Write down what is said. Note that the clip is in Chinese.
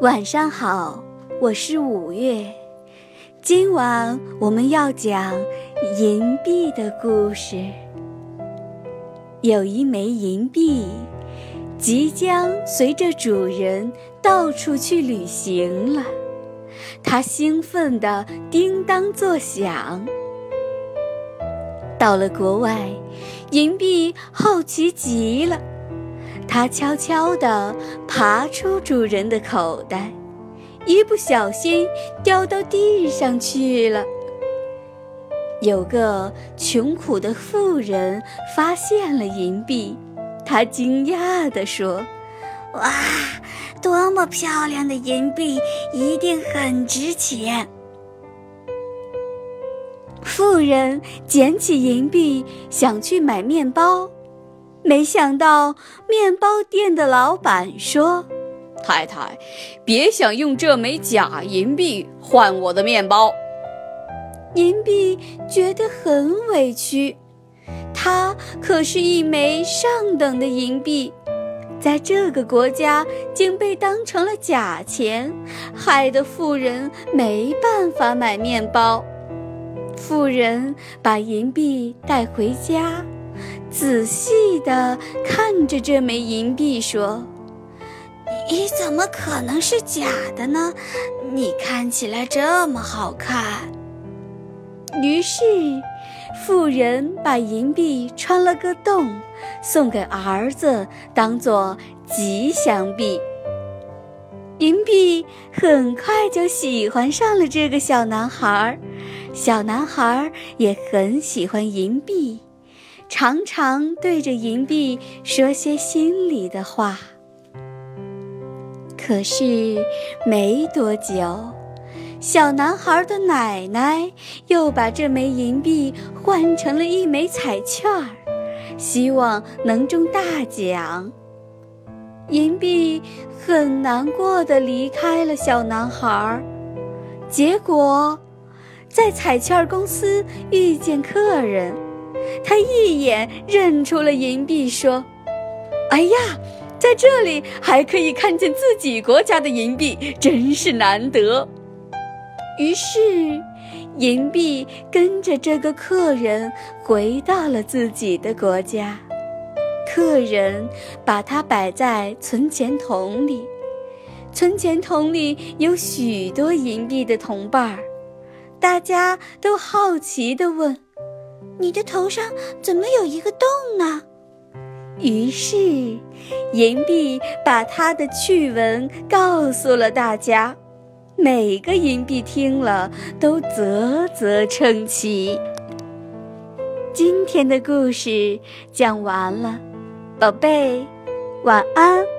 晚上好，我是五月。今晚我们要讲银币的故事。有一枚银币，即将随着主人到处去旅行了。它兴奋地叮当作响。到了国外，银币好奇极了。它悄悄地爬出主人的口袋，一不小心掉到地上去了。有个穷苦的妇人发现了银币，她惊讶地说：“哇，多么漂亮的银币，一定很值钱！”妇人捡起银币，想去买面包。没想到，面包店的老板说：“太太，别想用这枚假银币换我的面包。”银币觉得很委屈，它可是一枚上等的银币，在这个国家竟被当成了假钱，害得富人没办法买面包。富人把银币带回家。仔细地看着这枚银币，说：“你怎么可能是假的呢？你看起来这么好看。”于是，妇人把银币穿了个洞，送给儿子当做吉祥币。银币很快就喜欢上了这个小男孩，小男孩也很喜欢银币。常常对着银币说些心里的话。可是没多久，小男孩的奶奶又把这枚银币换成了一枚彩券儿，希望能中大奖。银币很难过的离开了小男孩，结果在彩券公司遇见客人。他一眼认出了银币，说：“哎呀，在这里还可以看见自己国家的银币，真是难得。”于是，银币跟着这个客人回到了自己的国家。客人把它摆在存钱筒里，存钱筒里有许多银币的铜伴儿，大家都好奇地问。你的头上怎么有一个洞呢？于是，银币把它的趣闻告诉了大家。每个银币听了都啧啧称奇。今天的故事讲完了，宝贝，晚安。